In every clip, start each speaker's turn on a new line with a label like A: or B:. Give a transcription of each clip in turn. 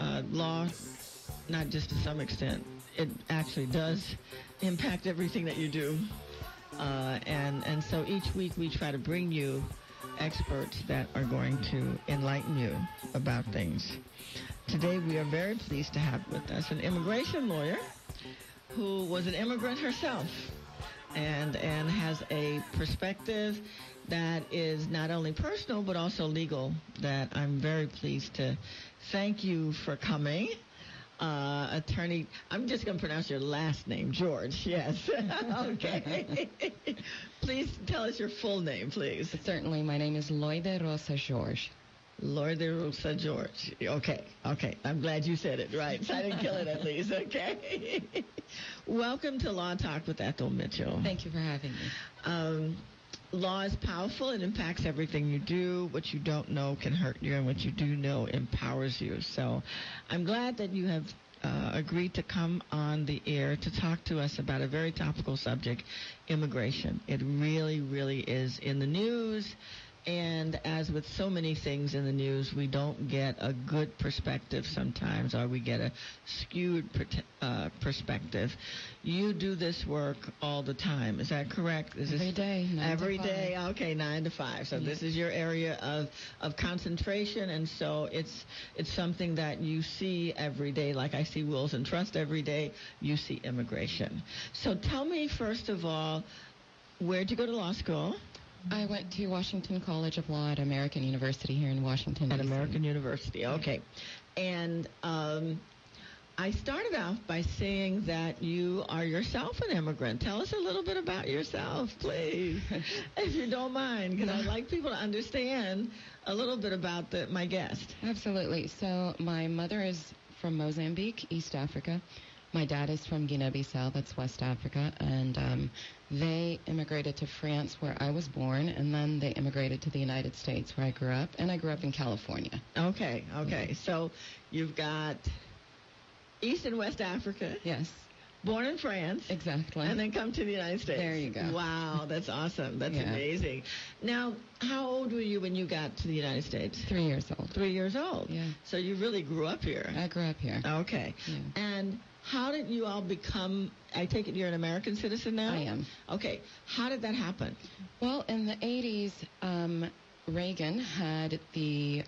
A: uh, law, not just to some extent, it actually does impact everything that you do. Uh, and, and so each week we try to bring you experts that are going to enlighten you about things. Today we are very pleased to have with us an immigration lawyer who was an immigrant herself and and has a perspective that is not only personal but also legal that I'm very pleased to thank you for coming. Uh, attorney, I'm just going to pronounce your last name, Jorge. Yes. okay. please tell us your full name, please.
B: Certainly. My name is Loide Rosa Jorge.
A: Loide Rosa Jorge. Okay. Okay. I'm glad you said it right. So I didn't kill it at least. Okay. Welcome to Law Talk with Ethel Mitchell.
B: Thank you for having me.
A: Um, law is powerful. It impacts everything you do. What you don't know can hurt you, and what you do know empowers you. So I'm glad that you have uh, agreed to come on the air to talk to us about a very topical subject, immigration. It really, really is in the news. And as with so many things in the news, we don't get a good perspective sometimes, or we get a skewed uh, perspective. You do this work all the time. Is that correct? Is
B: every day.
A: every day. Okay, nine to five. So yeah. this is your area of of concentration, and so it's it's something that you see every day. Like I see wills and trust every day. You see immigration. So tell me first of all, where'd you go to law school?
B: I went to Washington College of Law at American University here in Washington.
A: At American University, okay. And um, I started off by saying that you are yourself an immigrant. Tell us a little bit about yourself, please, if you don't mind, because I'd like people to understand a little bit about the, my guest.
B: Absolutely. So my mother is from Mozambique, East Africa. My dad is from Guinea-Bissau, that's West Africa, and um, they immigrated to France, where I was born, and then they immigrated to the United States, where I grew up, and I grew up in California.
A: Okay, okay. Mm-hmm. So you've got East and West Africa.
B: Yes.
A: Born in France.
B: Exactly.
A: And then come to the United States.
B: There you go.
A: Wow, that's awesome. That's
B: Yeah.
A: amazing. Now, how old were you when you got to the United States?
B: Three years old.
A: Three years old.
B: Yeah.
A: So you really grew up here.
B: I grew up here.
A: Okay.
B: Yeah.
A: And how did you all become? I take it you're an American citizen now.
B: I am.
A: Okay. How did that happen?
B: Well, in the 80s, um, Reagan had the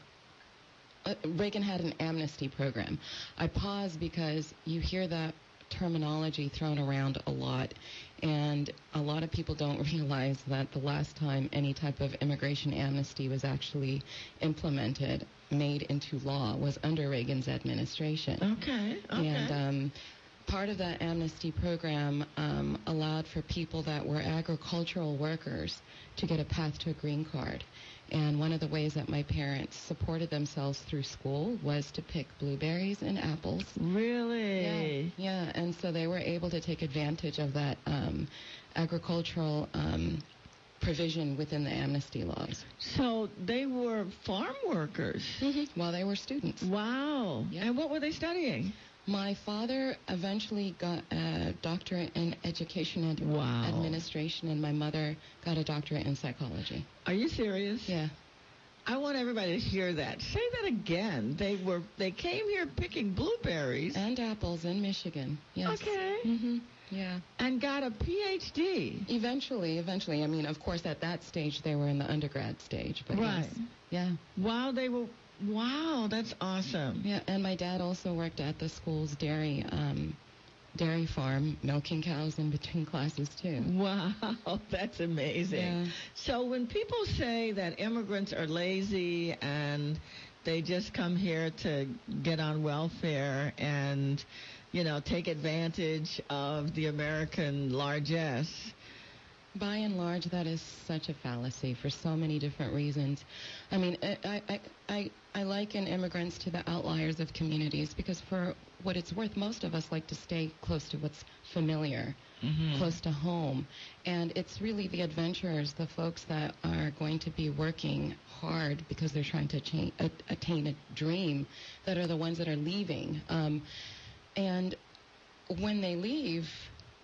B: uh, Reagan had an amnesty program. I pause because you hear that terminology thrown around a lot, and a lot of people don't realize that the last time any type of immigration amnesty was actually implemented, made into law, was under Reagan's administration.
A: Okay. Okay.
B: And um, part of that amnesty program um, allowed for people that were agricultural workers to get a path to a green card. And one of the ways that my parents supported themselves through school was to pick blueberries and apples.
A: really?
B: Yeah, yeah. And so they were able to take advantage of that um, agricultural um, provision within the amnesty laws
A: So they were farm workers.
B: while they were students.
A: Wow.
B: Yeah.
A: And what were they studying?
B: My father eventually got a doctorate in education and
A: Wow.
B: administration, and my mother got a doctorate in psychology.
A: Are you serious?
B: Yeah.
A: I want everybody to hear that. Say that again. They were they came here picking blueberries
B: And apples in Michigan. Yes.
A: Okay.
B: Mm-hmm. Yeah.
A: and got a PhD.
B: Eventually, eventually. I mean, of course, at that stage, they were in the undergrad stage. But
A: Right.
B: yes. Yeah.
A: While they were wow, that's awesome.
B: Yeah. And my dad also worked at the school's dairy um, dairy farm, milking cows in between classes too.
A: Wow, that's amazing.
B: Yeah.
A: So when people say that immigrants are lazy and they just come here to get on welfare and, you know, take advantage of the American largesse,
B: By and large, that is such a fallacy for so many different reasons. I mean, I, I, I, I liken immigrants to the outliers of communities because, for what it's worth, most of us like to stay close to what's familiar, close to home. And it's really the adventurers, the folks that are going to be working hard because they're trying to attain, attain a dream, that are the ones that are leaving. Um, and when they leave,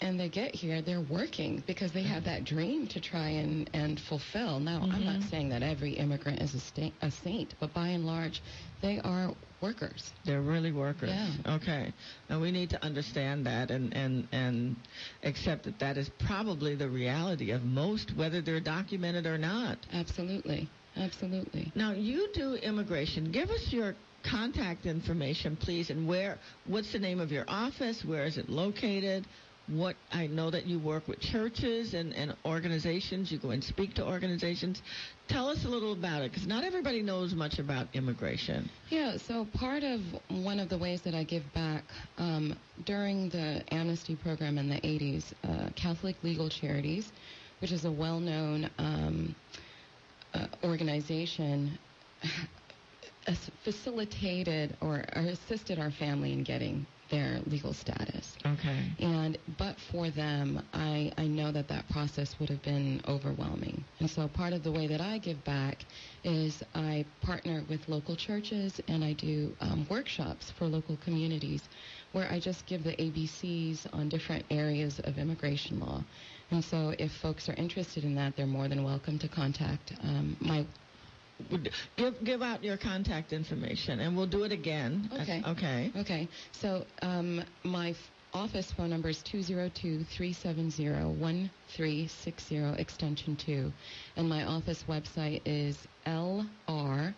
B: and they get here, they're working because they have that dream to try and, and fulfill. Now, I'm not
A: Mhm.
B: saying that every immigrant is a, sta- a saint, but by and large, they are workers.
A: They're really workers.
B: Yeah.
A: Okay. And we need to understand that and, and, and accept that that is probably the reality of most, whether they're documented or not.
B: Absolutely. Absolutely.
A: Now, you do immigration. Give us your contact information, please, and where, what's the name of your office? Where is it located? What, I know that you work with churches and, and organizations. You go and speak to organizations. Tell us a little about it, because not everybody knows much about immigration.
B: Yeah, so part of one of the ways that I give back um, during the amnesty program in the 80s, uh, Catholic Legal Charities, which is a well known um, uh, organization, facilitated or, or assisted our family in getting their legal status.
A: Okay.
B: And but for them, I, I know that that process would have been overwhelming. And so part of the way that I give back is I partner with local churches and I do um, workshops for local communities where I just give the ABCs on different areas of immigration law. And so if folks are interested in that, they're more than welcome to contact um, my
A: Give give out your contact information, and we'll do it again.
B: Okay.
A: Okay.
B: Okay, so um, my f- office phone number is 202-370-1360, extension 2. And my office website is lrjorge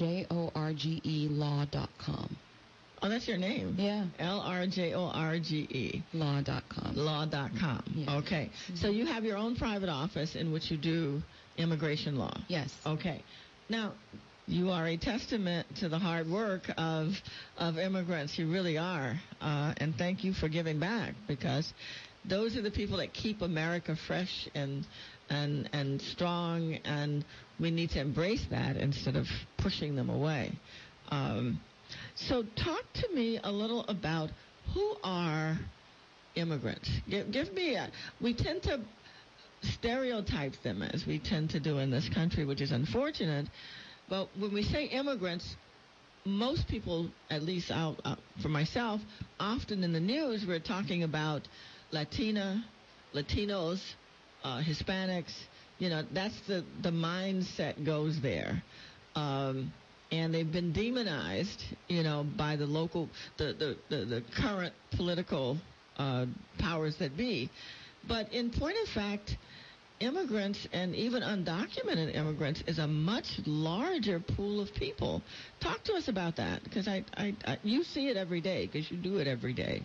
B: E law.com.
A: Oh, that's your name.
B: Yeah,
A: L R J O R G E.
B: law.com.
A: Law.com.
B: Yeah.
A: Okay. So you have your own private office in which you do immigration law.
B: Yes.
A: Okay. Now, you are a testament to the hard work of of immigrants. You really are, uh, and thank you for giving back because those are the people that keep America fresh and and and strong, and we need to embrace that instead of pushing them away. Um, so, talk to me a little about who are immigrants. Give, give me a. We tend to stereotype them as we tend to do in this country, which is unfortunate. But when we say immigrants, most people, at least uh, for myself, often in the news we're talking about Latina, Latinos, uh, Hispanics. You know, that's the the mindset goes there. Um, and they've been demonized, you know, by the local, the, the, the, the current political uh, powers that be. But in point of fact, immigrants and even undocumented immigrants is a much larger pool of people. Talk to us about that because I, I, I, you see it every day because you do it every day.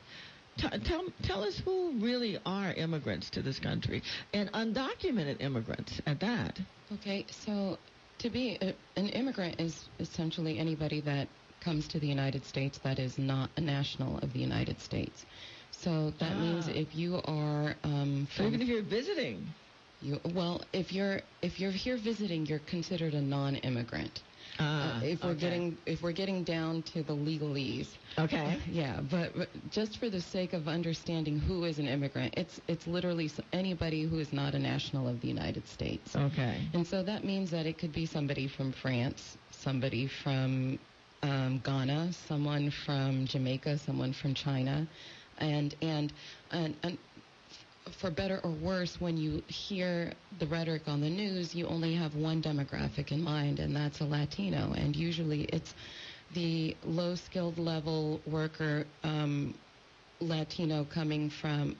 A: T- tell, tell us who really are immigrants to this country and undocumented immigrants at that.
B: Okay, so to be a, an immigrant is essentially anybody that comes to the United States that is not a national of the United States. So that means
A: Ah.
B: if you are um, from
A: even if you're visiting,
B: You, well, if you're if you're here visiting, you're considered a non-immigrant.
A: uh,
B: Uh, if we're
A: okay.
B: getting if we're getting down to the legalese,
A: okay,
B: yeah. But, but just for the sake of understanding who is an immigrant, it's it's literally anybody who is not a national of the United States.
A: okay,
B: And so that means that it could be somebody from France, somebody from um, Ghana, someone from Jamaica, someone from China, and and and. and for better or worse, when you hear the rhetoric on the news, you only have one demographic in mind, and that's a Latino. And usually it's the low skilled level worker um, Latino coming from,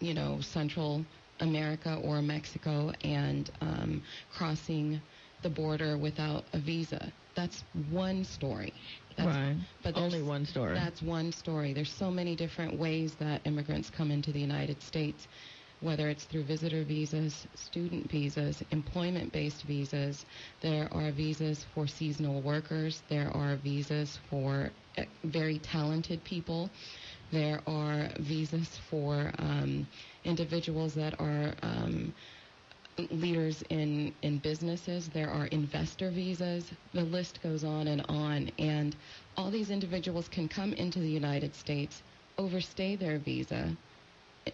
B: you know, Central America or Mexico and um, crossing the border without a visa. That's one story. That's,
A: right.
B: but
A: Only one story.
B: That's one story. There's so many different ways that immigrants come into the United States, whether it's through visitor visas, student visas, employment-based visas. There are visas for seasonal workers. There are visas for uh, very talented people. There are visas for um, individuals that are um, leaders in, in businesses. There are investor visas. The list goes on and on. And all these individuals can come into the United States, overstay their visa,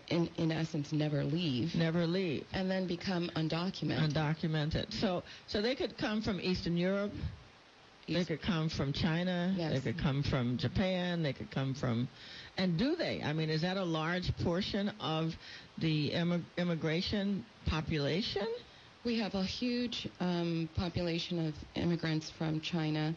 B: in, in essence, never leave,
A: Never leave.
B: and then become undocumented.
A: Undocumented. So, so they could come from Eastern Europe. They could come from China.
B: Yes.
A: They could come from Japan. They could come from And do they? I mean, is that a large portion of the immig- immigration population?
B: We have a huge um, population of immigrants from China,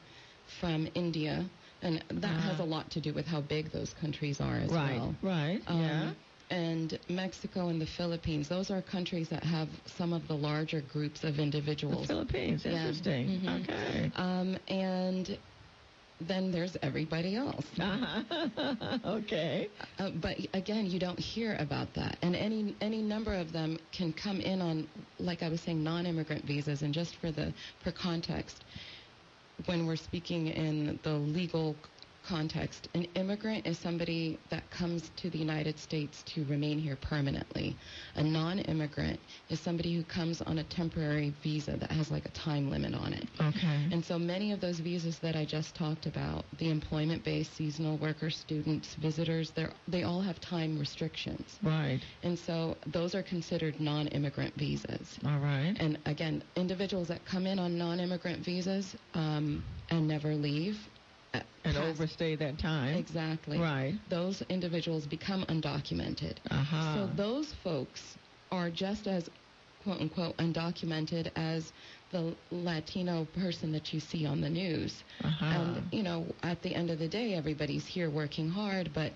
B: from India, and that
A: Uh-huh.
B: has a lot to do with how big those countries are as
A: right,
B: well.
A: right,
B: Um,
A: yeah.
B: And Mexico and the Philippines, those are countries that have some of the larger groups of individuals. The.
A: Philippines,
B: Yeah.
A: interesting.
B: Mhm.
A: Okay.
B: Um, and then there's everybody else.
A: Uh-huh. okay.
B: Uh, but again, you don't hear about that, and any any number of them can come in on, like I was saying, non-immigrant visas. And just for the for context, when we're speaking in the legal context, an immigrant is somebody that comes to the United States to remain here permanently. A non-immigrant is somebody who comes on a temporary visa that has like a time limit on it.
A: Okay.
B: And so many of those visas that I just talked about, the employment-based, seasonal workers, students, visitors, they're, they all have time restrictions.
A: right.
B: And so those are considered non-immigrant visas.
A: All right.
B: And again, individuals that come in on non-immigrant visas um, and never leave. Uh,
A: and overstay that time.
B: Exactly.
A: Right.
B: Those individuals become undocumented.
A: Uh-huh.
B: So those folks are just as quote unquote undocumented as the Latino person that you see on the news.
A: uh-huh.
B: And, you know, at the end of the day, everybody's here working hard, but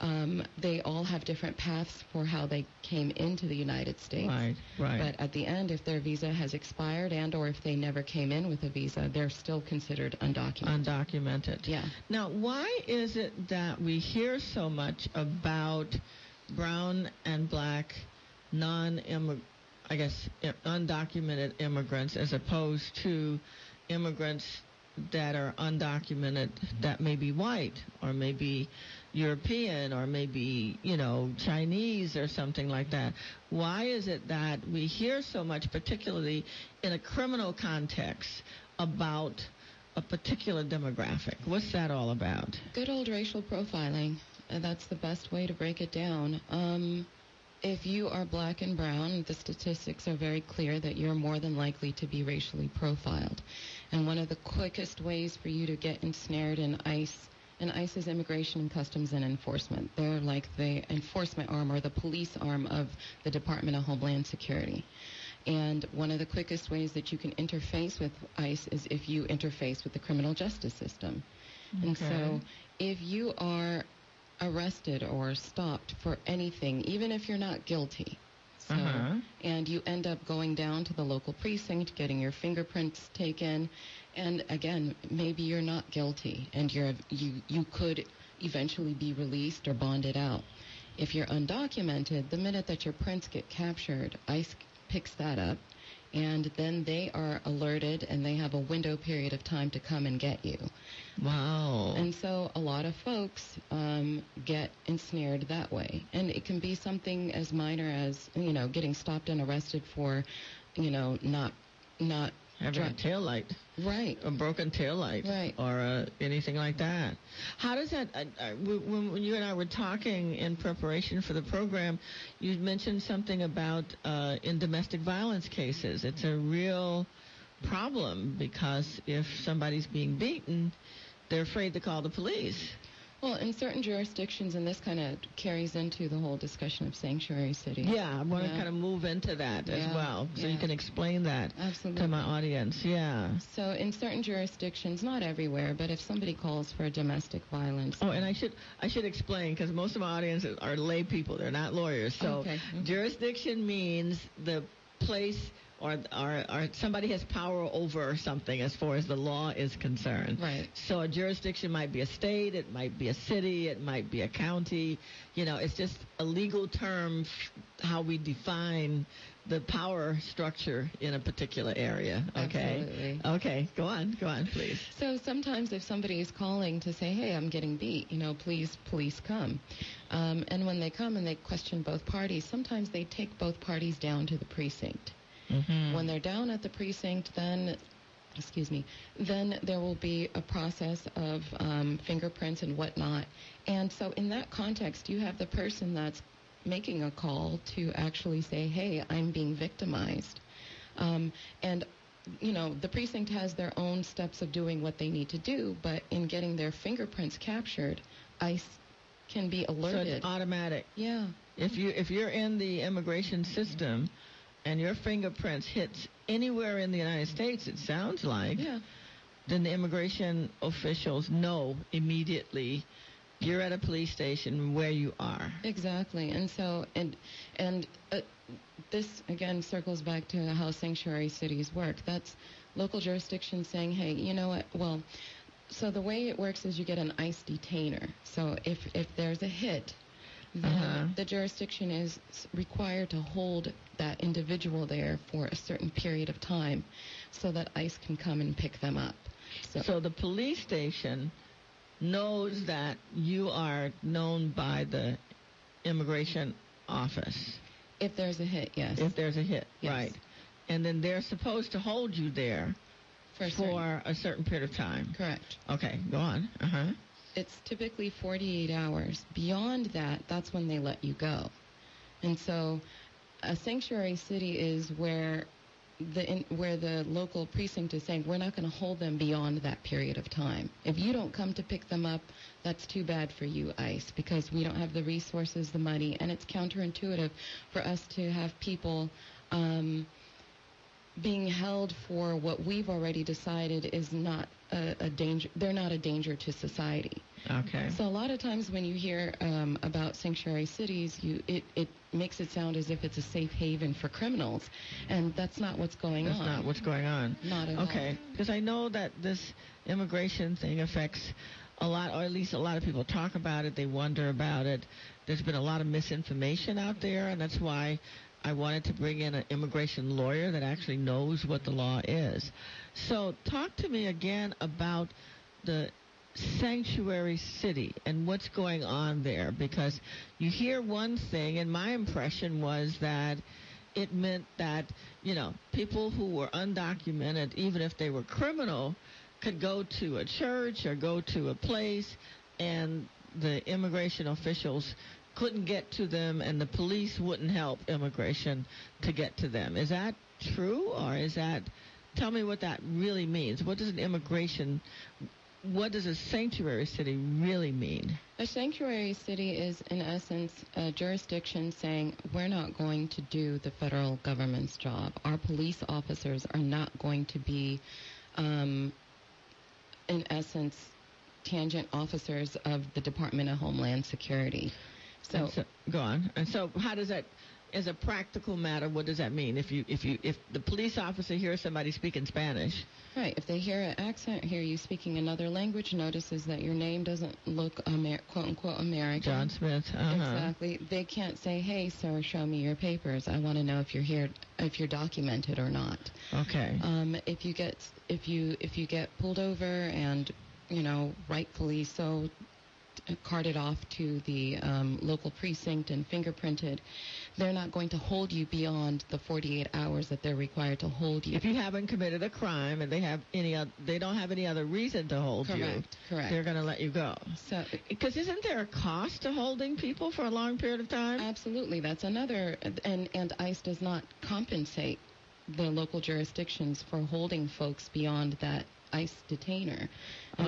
B: um, they all have different paths for how they came into the United States.
A: right, right.
B: But at the end, if their visa has expired and or if they never came in with a visa, they're still considered undocumented.
A: Undocumented.
B: yeah.
A: Now, why is it that we hear so much about brown and black non-immigrant, I guess undocumented immigrants as opposed to immigrants that are undocumented that may be white or maybe European or maybe, you know, Chinese or something like that. Why is it that we hear so much, particularly in a criminal context, about a particular demographic? What's that all about?
B: Good old racial profiling. That's the best way to break it down. Um, if you are black and brown, the statistics are very clear that you're more than likely to be racially profiled. And one of the quickest ways for you to get ensnared in ICE, and ICE is Immigration and Customs and Enforcement. They're like the enforcement arm or the police arm of the Department of Homeland Security. And one of the quickest ways that you can interface with ICE is if you interface with the criminal justice system. And so if you are arrested or stopped for anything, even if you're not guilty, so,
A: Uh-huh.
B: and you end up going down to the local precinct, getting your fingerprints taken, and again, maybe you're not guilty, and you're you you could eventually be released or bonded out. If you're undocumented, the minute that your prints get captured, ICE picks that up, and then they are alerted, and they have a window period of time to come and get you.
A: Wow.
B: And so a lot of folks um, get ensnared that way. And it can be something as minor as, you know, getting stopped and arrested for, you know, not, not,
A: Having a tail light,
B: right.
A: a broken tail light,
B: Right.
A: or uh, anything like that. How does that? Uh, uh, when, when you and I were talking in preparation for the program, you mentioned something about uh, in domestic violence cases. It's a real problem because if somebody's being beaten, they're afraid to call the police.
B: Well, in certain jurisdictions, and this kind of carries into the whole discussion of sanctuary cities.
A: Yeah, I want to
B: Yeah.
A: kind of move into that as
B: Yeah,
A: well, so you can explain that
B: Absolutely.
A: to my audience. Yeah.
B: So in certain jurisdictions, not everywhere, but if somebody calls for domestic violence,
A: Oh, and I should I should explain because most of my audience are lay people; they're not lawyers. So
B: Okay. Mhm.
A: jurisdiction means the place or, or or somebody has power over something as far as the law is concerned.
B: Right.
A: So a jurisdiction might be a state, it might be a city, it might be a county. You know, it's just a legal term f- how we define the power structure in a particular area. Okay.
B: Absolutely.
A: Okay. Go on. Go on, please.
B: So sometimes if somebody is calling to say, hey, I'm getting beat, you know, please, police come. Um, and when they come and they question both parties, sometimes they take both parties down to the precinct.
A: Mm-hmm.
B: When they're down at the precinct, then, excuse me, then there will be a process of um, fingerprints and whatnot. And so in that context, you have the person that's making a call to actually say, hey, I'm being victimized. Um, and you know, the precinct has their own steps of doing what they need to do, but in getting their fingerprints captured, ICE can be alerted.
A: So it's automatic.
B: yeah.
A: If you if you're in the immigration system and your fingerprints hits anywhere in the United States, it sounds like,
B: Yeah.
A: then the immigration officials know immediately you're at a police station where you are.
B: Exactly, and so and and uh, this again circles back to how sanctuary cities work. That's local jurisdictions saying, "Hey, you know what? Well, so the way it works is you get an ICE detainer. So if if there's a hit, then
A: Uh-huh.
B: the jurisdiction is required to hold that individual there for a certain period of time, so that ICE can come and pick them up. So,
A: So the police station knows that you are known by the immigration office
B: if there's a hit, yes,
A: if there's a hit,
B: Yes.
A: right? And then they're supposed to hold you there
B: for a certain-
A: for a certain period of time.
B: correct.
A: Okay, go on. Uh huh.
B: It's typically 48 hours. Beyond that, that's when they let you go. And so, a sanctuary city is where the in, where the local precinct is saying we're not going to hold them beyond that period of time. If you don't come to pick them up, that's too bad for you, ICE, because we don't have the resources, the money, and it's counterintuitive for us to have people. Um, being held for what we've already decided is not a, a danger. They're not a danger to society.
A: Okay.
B: So a lot of times when you hear um, about sanctuary cities, you it, it makes it sound as if it's a safe haven for criminals, and that's not what's going
A: That's
B: on.
A: not what's going on.
B: Not at all.
A: Okay, because I know that this immigration thing affects a lot, or at least a lot of people talk about it. They wonder about it. There's been a lot of misinformation out there, and that's why I wanted to bring in an immigration lawyer that actually knows what the law is. So, talk to me again about the sanctuary city and what's going on there because you hear one thing and my impression was that it meant that you know people who were undocumented even if they were criminal could go to a church or go to a place and the immigration officials couldn't get to them and the police wouldn't help immigration to get to them. Is that true or is that tell me what that really means what does an immigration what does a sanctuary city really mean?
B: A sanctuary city is, in essence, a jurisdiction saying we're not going to do the federal government's job. Our police officers are not going to be, um, in essence, tangent officers of the Department of Homeland Security. So,
A: so go on. And so, how does that, as a practical matter, what does that mean? If you, if you, if the police officer hears somebody speaking Spanish,
B: right, if they hear an accent, hear you speaking another language, notices that your name doesn't look Amer- quote unquote American.
A: John Smith, uh-huh.
B: Exactly. They can't say, "Hey, sir, show me your papers. I want to know if you're here, if you're documented or not."
A: Okay.
B: Um, if you get if you if you get pulled over and you know rightfully so carted off to the um, local precinct and fingerprinted, they're not going to hold you beyond the 48 hours that they're required to hold you.
A: if you haven't committed a crime and they have any, oth- they don't have any other reason to hold you,
B: correct, correct.
A: they're going to let you go.
B: So
A: Because isn't there a cost to holding people for a long period of time?
B: Absolutely, that's another, and and ICE does not compensate the local jurisdictions for holding folks beyond that ICE detainer.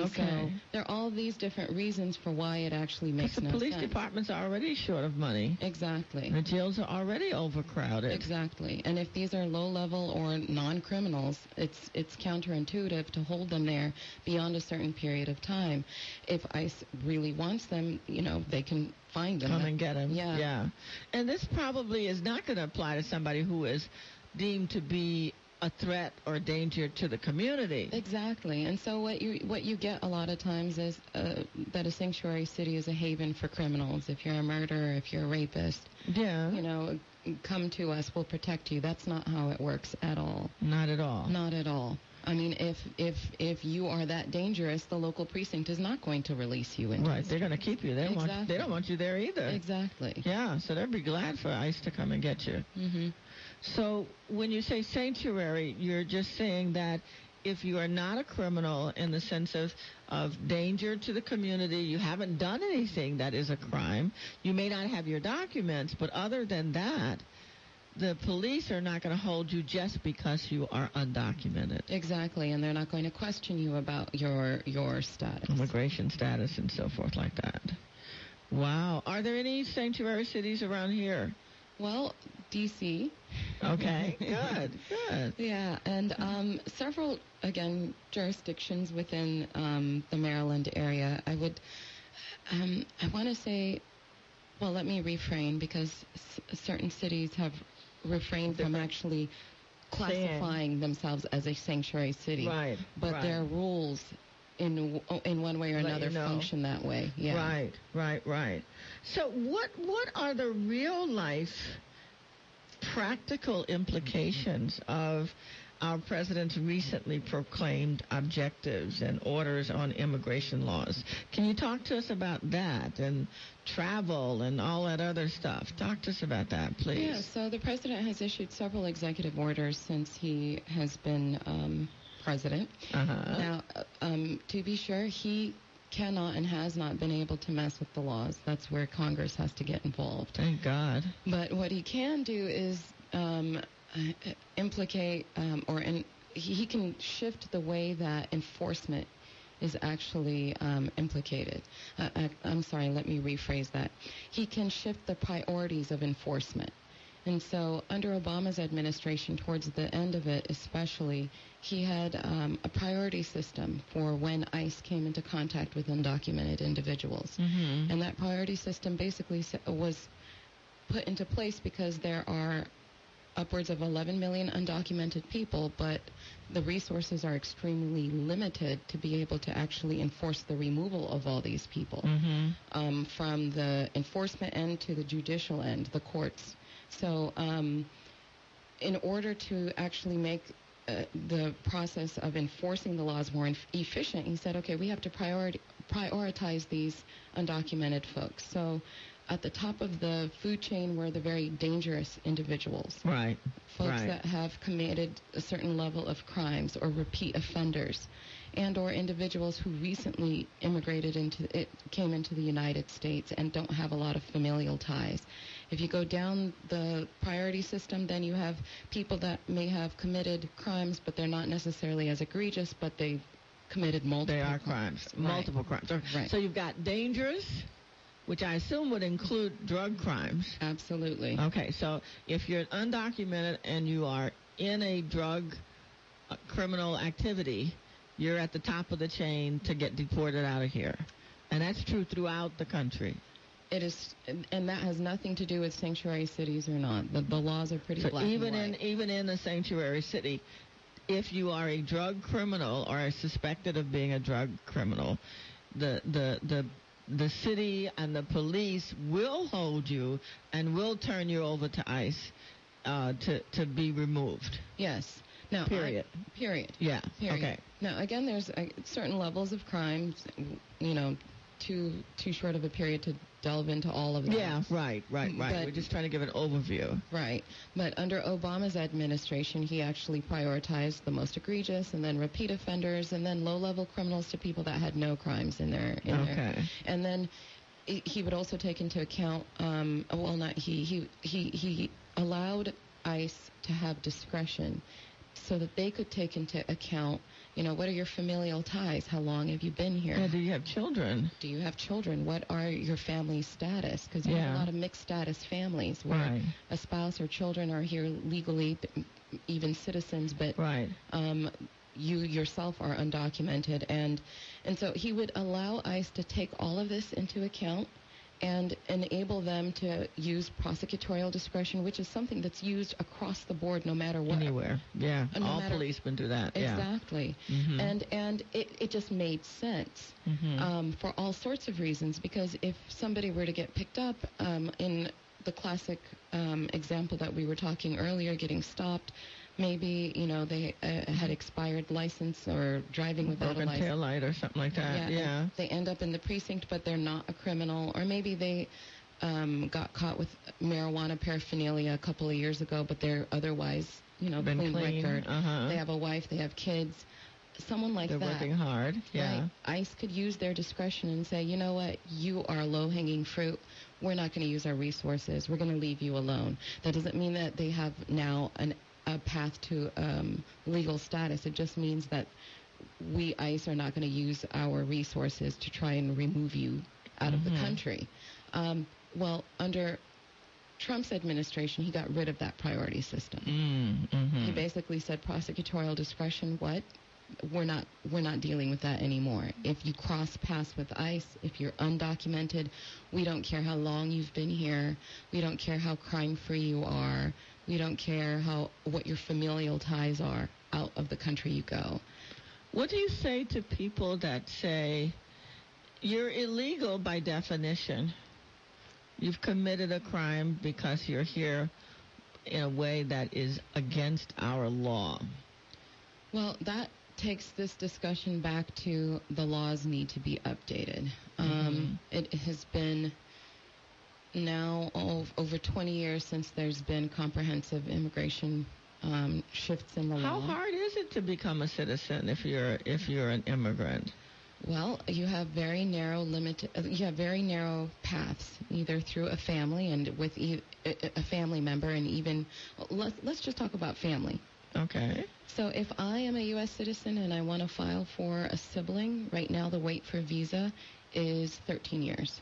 A: Okay.
B: so there are all these different reasons for why it actually makes
A: the
B: no
A: police
B: sense.
A: departments are already short of money.
B: Exactly.
A: The jails are already overcrowded.
B: Exactly. And if these are low level or non criminals, it's it's counterintuitive to hold them there beyond a certain period of time. If ICE really wants them, you know, they can find them.
A: Come and get them.
B: Yeah.
A: Yeah. And this probably is not going to apply to somebody who is deemed to be a threat or danger to the community.
B: Exactly, and so what you what you get a lot of times is uh, that a sanctuary city is a haven for criminals. If you're a murderer, if you're a rapist,
A: Yeah.
B: you know, come to us, we'll protect you. That's not how it works at all.
A: Not at all.
B: Not at all. I mean, if if if you are that dangerous, the local precinct is not going to release you into
A: Right. They're going to keep you. They don't want. They don't want you there either.
B: Exactly.
A: Yeah. So they'd be glad for ICE to come and get you.
B: hmm
A: So when you say sanctuary, you're just saying that if you are not a criminal in the sense of, of danger to the community, you haven't done anything that is a crime, you may not have your documents, but other than that, the police are not going to hold you just because you are undocumented.
B: Exactly, and they're not going to question you about your your status.
A: Immigration status and so forth like that. Wow. Are there any sanctuary cities around here?
B: Well, D.C.
A: Okay, good, good.
B: Yeah, and um, several, again, jurisdictions within um, the Maryland area. I would, um, I want to say, well, let me refrain because s- certain cities have refrained from actually classifying themselves as a sanctuary city.
A: Right,
B: But
A: right.
B: their rules, in w- in one way or another,
A: you know.
B: function that way. Yeah.
A: Right, right, right. So what what are the real life practical implications of our president's recently proclaimed objectives and orders on immigration laws? Can you talk to us about that and travel and all that other stuff? Talk to us about that, please.
B: Yeah, so the president has issued several executive orders since he has been um, president.
A: Uh-huh.
B: Now, uh, um, to be sure, he cannot and has not been able to mess with the laws. That's where Congress has to get involved.
A: Thank God.
B: But what he can do is um, uh, implicate um, or in, he, he can shift the way that enforcement is actually um, implicated. Uh, I, I'm sorry, let me rephrase that. He can shift the priorities of enforcement. And so, under Obama's administration, towards the end of it especially, he had um, a priority system for when ICE came into contact with undocumented individuals.
A: Mm-hmm.
B: And that priority system basically was put into place because there are upwards of 11 million undocumented people, but the resources are extremely limited to be able to actually enforce the removal of all these people
A: Mm-hmm.
B: um, from the enforcement end to the judicial end, the courts. So, um, in order to actually make uh, the process of enforcing the laws more inf- efficient, he said, okay, we have to priori- prioritize these undocumented folks. So, at the top of the food chain were the very dangerous individuals
A: Right.
B: folks
A: right.
B: that have committed a certain level of crimes or repeat offenders and or individuals who recently immigrated into it came into the United States and don't have a lot of familial ties. If you go down the priority system, then you have people that may have committed crimes, but they're not necessarily as egregious, but they've committed multiple
A: They are
B: cri-
A: crimes,
B: Right.
A: multiple crimes. So,
B: Right.
A: so you've got dangerous, which I assume would include drug crimes.
B: Absolutely.
A: Okay, so if you're undocumented and you are in a drug uh, criminal activity, you're at the top of the chain to get deported out of here. And that's true throughout the country.
B: It is, and- that has nothing to do with sanctuary cities or not. The, the laws are pretty
A: So
B: black
A: even
B: and
A: in even in a sanctuary city, if you are a drug criminal or are suspected of being a drug criminal, the the the the city and the police will hold you and will turn you over to ICE uh, to to be removed.
B: Yes. Now, I-
A: Period.
B: period.
A: Yeah.
B: Period.
A: Okay.
B: Now, again, there's uh, certain levels of crimes. You know, too too short of a period to delve into all of that.
A: Yeah. Right. Right. Right.
B: But-
A: We're just trying to give an overview.
B: Right. But under Obama's administration, he actually prioritized the most egregious, and then repeat offenders, and then low-level criminals to people that had no crimes in their in their
A: Okay.
B: and then he he would also take into account um, well not he he he he allowed ICE to have discretion so that they could take into account you know what are your familial ties? How long have you been here?
A: Yeah, do you have children?
B: do you have children? What are your family status? Because you have a lot of mixed status families where
A: Right.
B: a spouse or children are here legally even citizens but
A: Right.
B: um, you yourself are undocumented, and and so he would allow ICE to take all of this into account and enable them to use prosecutorial discretion, which is something that's used across the board, no matter what.
A: Anywhere. Yeah.
B: Uh, no
A: All
B: matter-
A: policemen do that. Yeah.
B: Exactly,
A: Mhm.
B: and and it, it just made sense
A: Mhm.
B: um, for all sorts of reasons. Because if somebody were to get picked up um, in the classic um, example that we were talking earlier, getting stopped, maybe you know they uh, had expired license or driving without
A: Broken
B: a license.
A: tail light or something like that.
B: and
A: Yeah.
B: They end up in the precinct, but they're not a criminal, or maybe they um, got caught with marijuana paraphernalia a couple of years ago, but they're otherwise, you know,
A: Been
B: clean,
A: clean,
B: record.
A: uh-huh.
B: They have a wife, they have kids. Someone like that.
A: They're working hard. Yeah.
B: Right. ICE could use their discretion and say, you know what, you are low hanging fruit. We're not going to use our resources. We're going to leave you alone. That doesn't mean that they have now an, a path to um, legal status. It just means that we, ICE, are not going to use our resources to try and remove you out of the
A: Mhm.
B: country. Um, well, under Trump's administration, he got rid of that priority system.
A: Mm, mhm.
B: He basically said prosecutorial discretion. What? We're not we're not dealing with that anymore. If you cross paths with ICE, if you're undocumented, we don't care how long you've been here. We don't care how crime free you are. We don't care how what your familial ties are out of the country you go.
A: What do you say to people that say you're illegal by definition? You've committed a crime because you're here in a way that is against our law.
B: Well, that takes this discussion back to the laws need to be updated. Um, it has been now over 20 years since there's been comprehensive immigration um, shifts in the
A: How
B: law.
A: hard is it to become a citizen if you're if you're an immigrant?
B: Well, you have very narrow limit. uh, You have very narrow paths, either through a family and with e- a a family member, and even let's let's just talk about family.
A: Okay.
B: So if I am a U.S. citizen and I want to file for a sibling, right now the wait for visa is 13 years.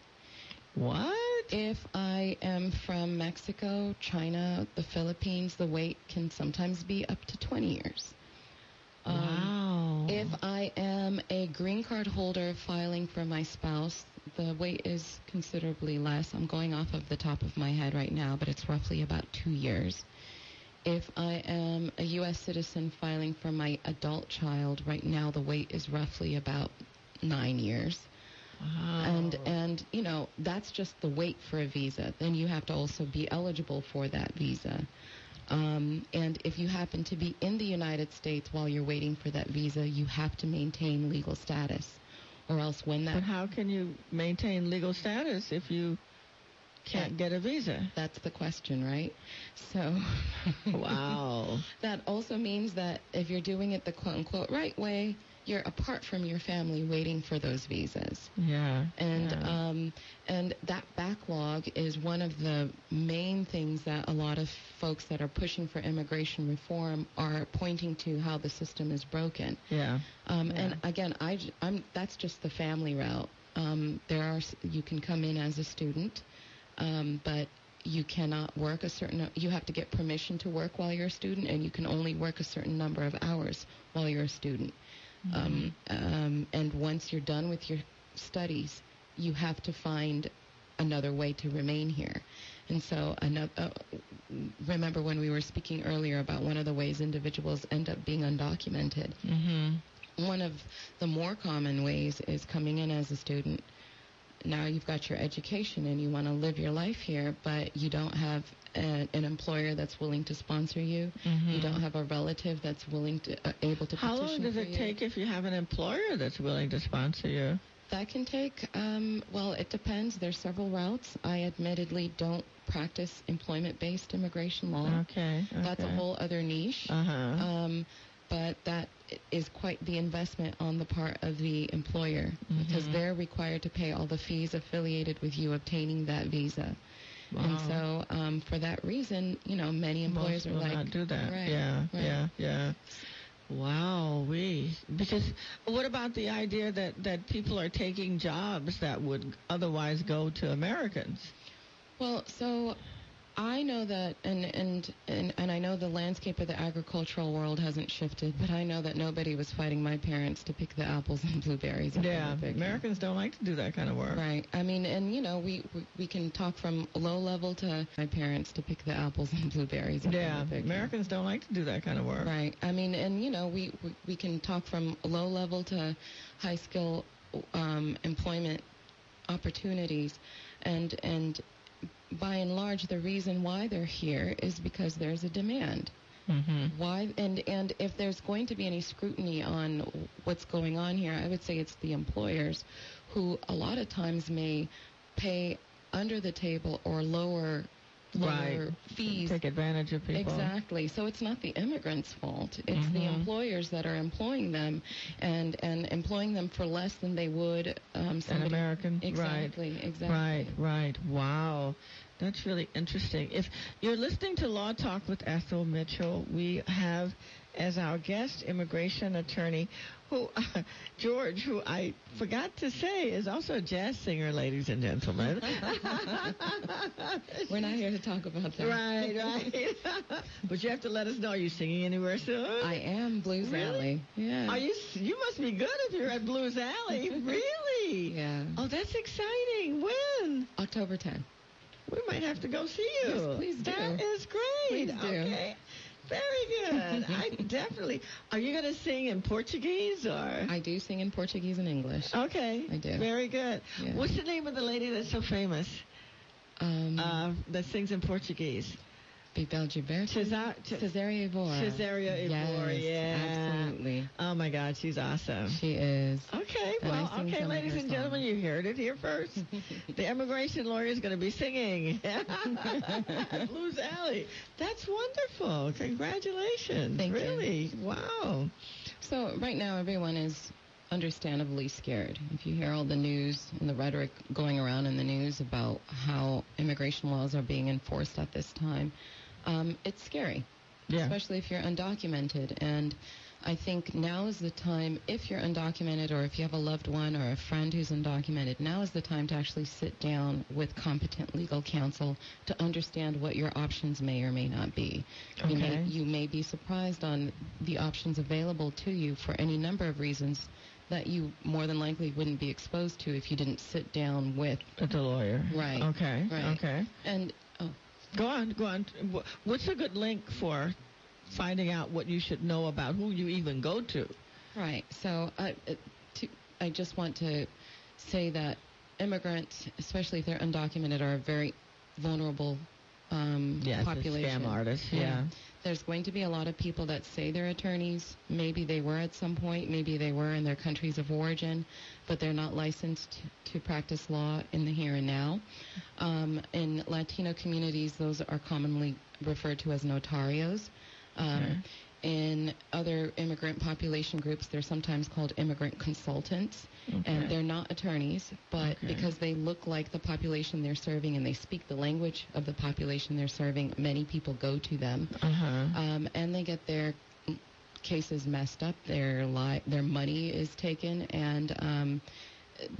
A: What?
B: If I am from Mexico, China, the Philippines, the wait can sometimes be up to 20 years. Um,
A: wow.
B: If I am a green card holder filing for my spouse, the wait is considerably less. I'm going off of the top of my head right now, but it's roughly about two years. If I am a U.S. citizen filing for my adult child, right now the wait is roughly about nine years.
A: Wow.
B: And and you know that's just the wait for a visa. Then you have to also be eligible for that visa. Um, and if you happen to be in the United States while you're waiting for that visa, you have to maintain legal status, or else when that
A: but how can you maintain legal status if you can't get a visa?
B: that's the question, right? So
A: Wow.
B: that also means that if you're doing it the quote unquote right way, you're apart from your family waiting for those visas.
A: Yeah.
B: And
A: yeah.
B: um, and that backlog is one of the main things that a lot of folks that are pushing for immigration reform are pointing to how the system is broken.
A: yeah.
B: Um,
A: Yeah.
B: And again, I, I'm, that's just the family route. Um, there are you can come in as a student, um, but you cannot work a certain. You have to get permission to work while you're a student, and you can only work a certain number of hours while you're a student. Um, um, and once you're done with your studies, you have to find another way to remain here. And so, another, uh, remember when we were speaking earlier about one of the ways individuals end up being undocumented.
A: Mm-hmm.
B: One of the more common ways is coming in as a student. Now you've got your education and you want to live your life here, but you don't have a, an employer that's willing to sponsor you. You don't have a relative that's willing to uh, able to
A: Mm-hmm. How long does it
B: you.
A: take if you have an employer that's willing to sponsor you?
B: That can take, um, well, it depends. There's several routes. I admittedly don't practice employment-based immigration law.
A: Okay.
B: That's a whole other niche.
A: Uh-huh.
B: Um, but that is quite the investment on the part of the employer because
A: Mhm.
B: they're required to pay all the fees affiliated with you obtaining that visa. And so, um, for that reason, you know, many employers
A: Most
B: are
A: will
B: like,
A: not do that.
B: Right,
A: yeah,
B: right.
A: yeah, yeah. Wow, we because what about the idea that that people are taking jobs that would otherwise go to Americans?
B: Well, so I know that, and, and and and I know the landscape of the agricultural world hasn't shifted, but I know that nobody was fighting my parents to pick the apples and blueberries.
A: Yeah. Americans don't like to do that kind of work.
B: Right. I mean, and you know, we we, we can talk from low level to my parents to pick the apples and blueberries.
A: Yeah. Americans don't like to do that kind of work.
B: Right. I mean, and you know, we we, we can talk from low level to high skill um, employment opportunities, and and by and large, the reason why they're here is because there's a demand.
A: Mm-hmm.
B: Why and and if there's going to be any scrutiny on what's going on here, I would say it's the employers who a lot of times may pay under the table or lower lower
A: Right.
B: fees
A: Take advantage of people.
B: Exactly. So it's not the immigrants' fault. It's the
A: Mhm.
B: employers that are employing them, and and employing them for less than they would um,
A: An
B: somebody.
A: American,
B: Exactly.
A: right?
B: Exactly.
A: Right, right. Wow. That's really interesting. If you're listening to Law Talk with Ethel Mitchell, we have as our guest immigration attorney who uh, Jorge, who I forgot to say is also a jazz singer, ladies and gentlemen.
B: We're not here to talk about that.
A: Right, right. but you have to let us know. Are you singing anywhere soon?
B: I am Blues
A: Really?
B: Alley. Yeah.
A: Are you? You must be good if you're at Blues Alley. really?
B: Yeah.
A: Oh, that's exciting. When?
B: October 10th.
A: We might have to go see you.
B: Yes, please do.
A: That is great.
B: Please do.
A: Okay. Very good. I definitely. Are you going to sing in Portuguese or?
B: I do sing in Portuguese and English.
A: Okay.
B: I do.
A: Very good.
B: Yeah.
A: What's the name of the lady that's so famous
B: Um,
A: uh, that sings in Portuguese?
B: Bebel Gilberto.
A: Cesar- Ce-
B: Cesaria Evora.
A: Cesaria Evora,
B: Yes,
A: yeah.
B: absolutely.
A: Oh my God, she's awesome.
B: She is.
A: Okay,
B: And
A: well, okay, ladies and gentlemen, you heard it here first. the immigration lawyer is going to be singing Blues Alley. That's wonderful. Congratulations.
B: Thank you.
A: really? Wow.
B: So right now, everyone is understandably scared. If you hear all the news and the rhetoric going around in the news about how immigration laws are being enforced at this time, um, it's scary,
A: Yeah.
B: especially if you're undocumented. And I think now is the time, if you're undocumented or if you have a loved one or a friend who's undocumented, now is the time to actually sit down with competent legal counsel to understand what your options may or may not be. You, may,
A: Okay.
B: you may be surprised on the options available to you for any number of reasons that you more than likely wouldn't be exposed to if you didn't sit down with.
A: The lawyer.
B: Right,
A: Okay.
B: right.
A: Okay.
B: And
A: Go on. Go on. What's a good link for finding out what you should know about who you even go to?
B: Right. So I, uh, to, I just want to say that immigrants, especially if they're undocumented, are a very vulnerable um,
A: Yes,
B: population.
A: scam artists. Yeah.
B: There's going to be a lot of people that say they're attorneys. Maybe they were at some point. Maybe they were in their countries of origin, but they're not licensed to practice law in the here and now. Um, in Latino communities, those are commonly referred to as notarios. Um,
A: Okay.
B: In other immigrant population groups, they're sometimes called immigrant consultants,
A: Okay.
B: and they're not attorneys, but
A: Okay.
B: because they look like the population they're serving and they speak the language of the population they're serving, many people go to them,
A: Uh huh.
B: um, and they get their cases messed up. Their li- their money is taken, and um,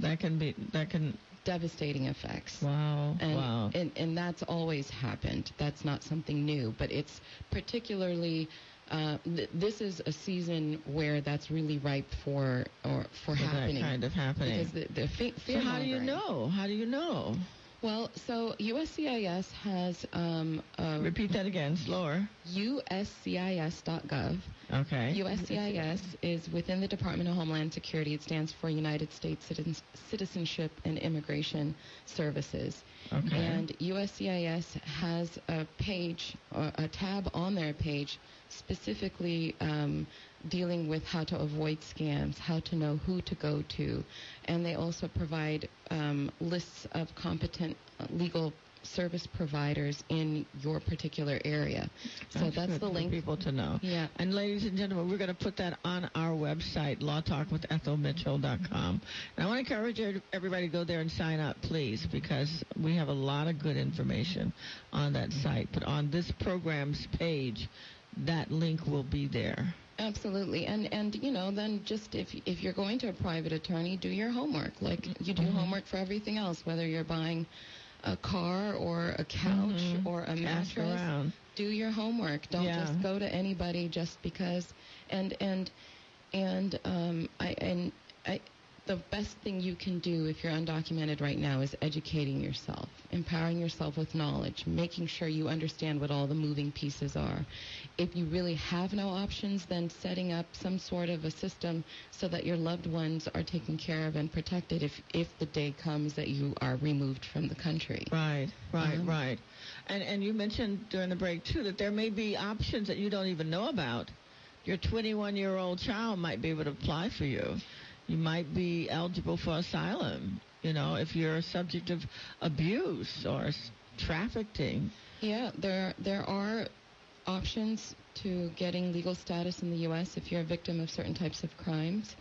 A: that can be. That can.
B: devastating effects.
A: Wow.
B: And,
A: wow.
B: and and that's always happened. That's not something new, but it's particularly. Uh, th- this is a season where that's really ripe for or for,
A: for that
B: happening
A: kind of happening.
B: because the, the fe-
A: so how do you know? How do you know?
B: Well, so USCIS has um,
A: Repeat that again, slower.
B: USCIS.gov.
A: Okay.
B: USCIS is within the Department of Homeland Security. It stands for United States Citizens- Citizenship and Immigration Services.
A: Okay.
B: And USCIS has a page, or a tab on their page, specifically um, dealing with how to avoid scams, how to know who to go to, and they also provide um, lists of competent uh, legal service providers in your particular area. So that's,
A: good
B: the
A: for
B: link.
A: people to know.
B: Yeah.
A: And ladies and gentlemen, we're going to put that on our website, lawtalkwithethelmitchell.com. And I want to encourage er- everybody to go there and sign up, please, because we have a lot of good information on that site. But on this program's page, that link will be there.
B: Absolutely, and and you know, then just if if you're going to a private attorney, do your homework. Like you do
A: Mhm.
B: homework for everything else, whether you're buying a car or a couch
A: Mhm.
B: or a mattress.
A: around.
B: Do your homework. Don't
A: Yeah.
B: just go to anybody just because. And and and um, I and I. The best thing you can do if you're undocumented right now is educating yourself, empowering yourself with knowledge, making sure you understand what all the moving pieces are. If you really have no options, then setting up some sort of a system so that your loved ones are taken care of and protected if, if the day comes that you are removed from the country.
A: Right, right,
B: Um,
A: right. And and you mentioned during the break too that there may be options that you don't even know about. Your 21 year old child might be able to apply for you. You might be eligible for asylum. You know, if you're a subject of abuse or trafficking.
B: Yeah, there there are options to getting legal status in the U.S. if you're a victim of certain types of crimes,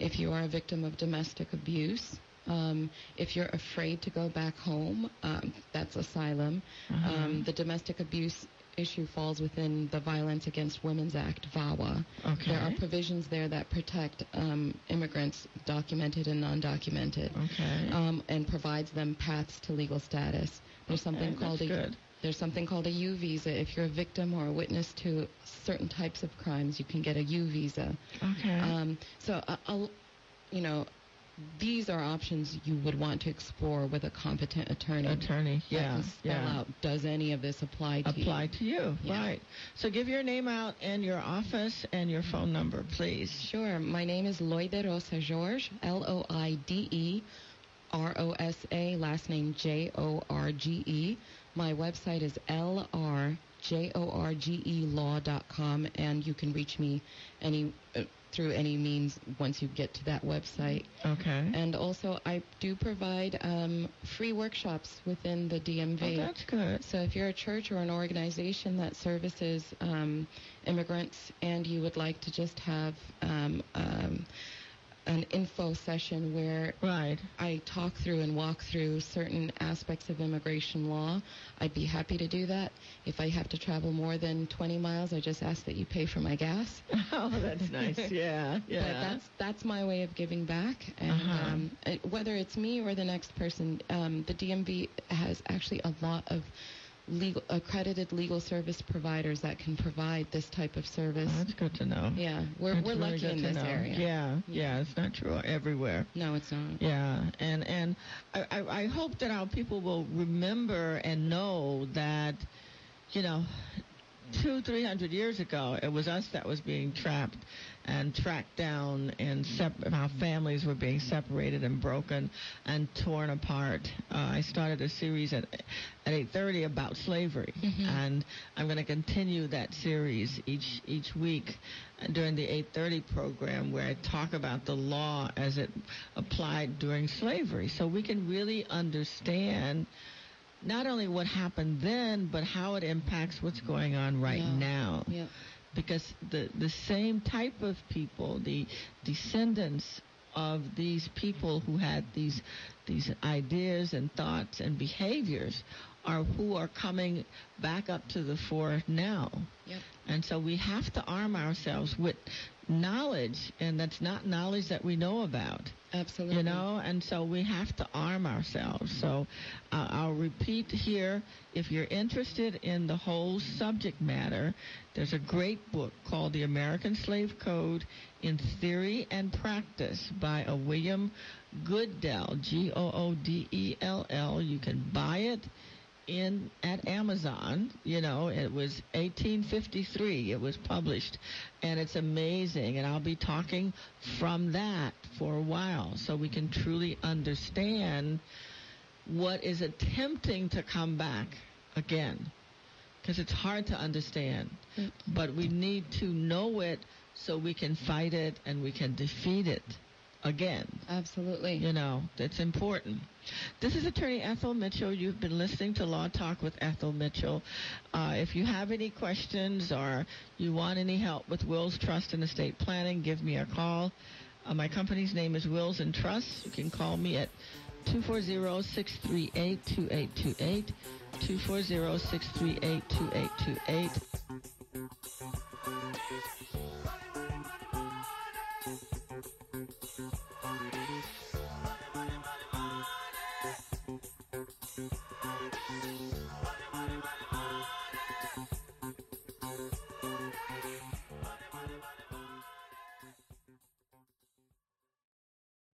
B: if you are a victim of domestic abuse, Um, if you're afraid to go back home, um, that's asylum.
A: Uh-huh.
B: Um, the domestic abuse issue falls within the Violence Against Women's Act, VAWA.
A: Okay.
B: There are provisions there that protect um, immigrants, documented and non-documented,
A: Okay.
B: um, and provides them paths to legal status. There's something
A: Okay,
B: called a
A: good.
B: there's something called a U visa. If you're a victim or a witness to certain types of crimes, you can get a U visa.
A: Okay.
B: Um, so, uh, I'll, you know, these are options you would want to explore with a competent attorney.
A: Attorney. Yeah.
B: spell
A: Yeah.
B: out does any of this apply to
A: Apply
B: you?
A: to you.
B: Yeah.
A: Right. So give your name out and your office and your phone number, please.
B: Sure. My name is Loide Rosa Jorge, L O I D E R O S A, last name J O R G E. My website is L R J O R G E law.com, and you can reach me any uh, through any means once you get to that website.
A: Okay.
B: And also, I do provide um, free workshops within the DMV.
A: Oh, that's good.
B: So if you're a church or an organization that services um, immigrants and you would like to just have um, um, an info session where
A: Right.
B: I talk through and walk through certain aspects of immigration law, I'd be happy to do that. If I have to travel more than 20 miles, I just ask that you pay for my gas.
A: Oh, that's nice. Yeah. Yeah.
B: But that's that's my way of giving back, and
A: Uh-huh.
B: um, whether it's me or the next person, um, the DMV has actually a lot of legal accredited legal service providers that can provide this type of service.
A: Oh, that's good to know.
B: yeah, we're
A: That's
B: we're
A: really
B: lucky in this
A: know.
B: area.
A: Yeah, yeah, it's not true everywhere.
B: No, it's not.
A: Yeah, and and I, I, I hope that our people will remember and know that, you know, two three hundred years ago it was us that was being trapped and tracked down and sep- our families were being separated and broken and torn apart. Uh, I started a series at at 8:30 about slavery,
B: Mhm.
A: and I'm going to continue that series each each week during the 8:30 program where I talk about the law as it applied during slavery, so we can really understand not only what happened then, but how it impacts what's going on right
B: Yeah.
A: now
B: Yeah.
A: because the the same type of people, the descendants of these people who had these these ideas and thoughts and behaviors are who are coming back up to the fore now.
B: Yep.
A: And so we have to arm ourselves with knowledge and that's not knowledge that we know about
B: Absolutely.
A: you know and so we have to arm ourselves. So uh, i'll repeat here if you're interested in the whole subject matter there's a great book called the american slave code in theory and practice by a william Goodell, g-o-o-d-e-l-l you can buy it in at Amazon. You know, it was 1853. It was published, and it's amazing. And I'll be talking from that for a while, so we can truly understand what is attempting to come back again, because it's hard to understand.
B: Mm.
A: But we need to know it so we can fight it and we can defeat it again.
B: Absolutely.
A: You know, that's important. This is Attorney Ethel Mitchell. You've been listening to Law Talk with Ethel Mitchell. Uh, if you have any questions or you want any help with wills, trust, and estate planning, give me a call. Uh, my company's name is Wills and Trust. You can call me at 240-638-2828, 240-638-2828.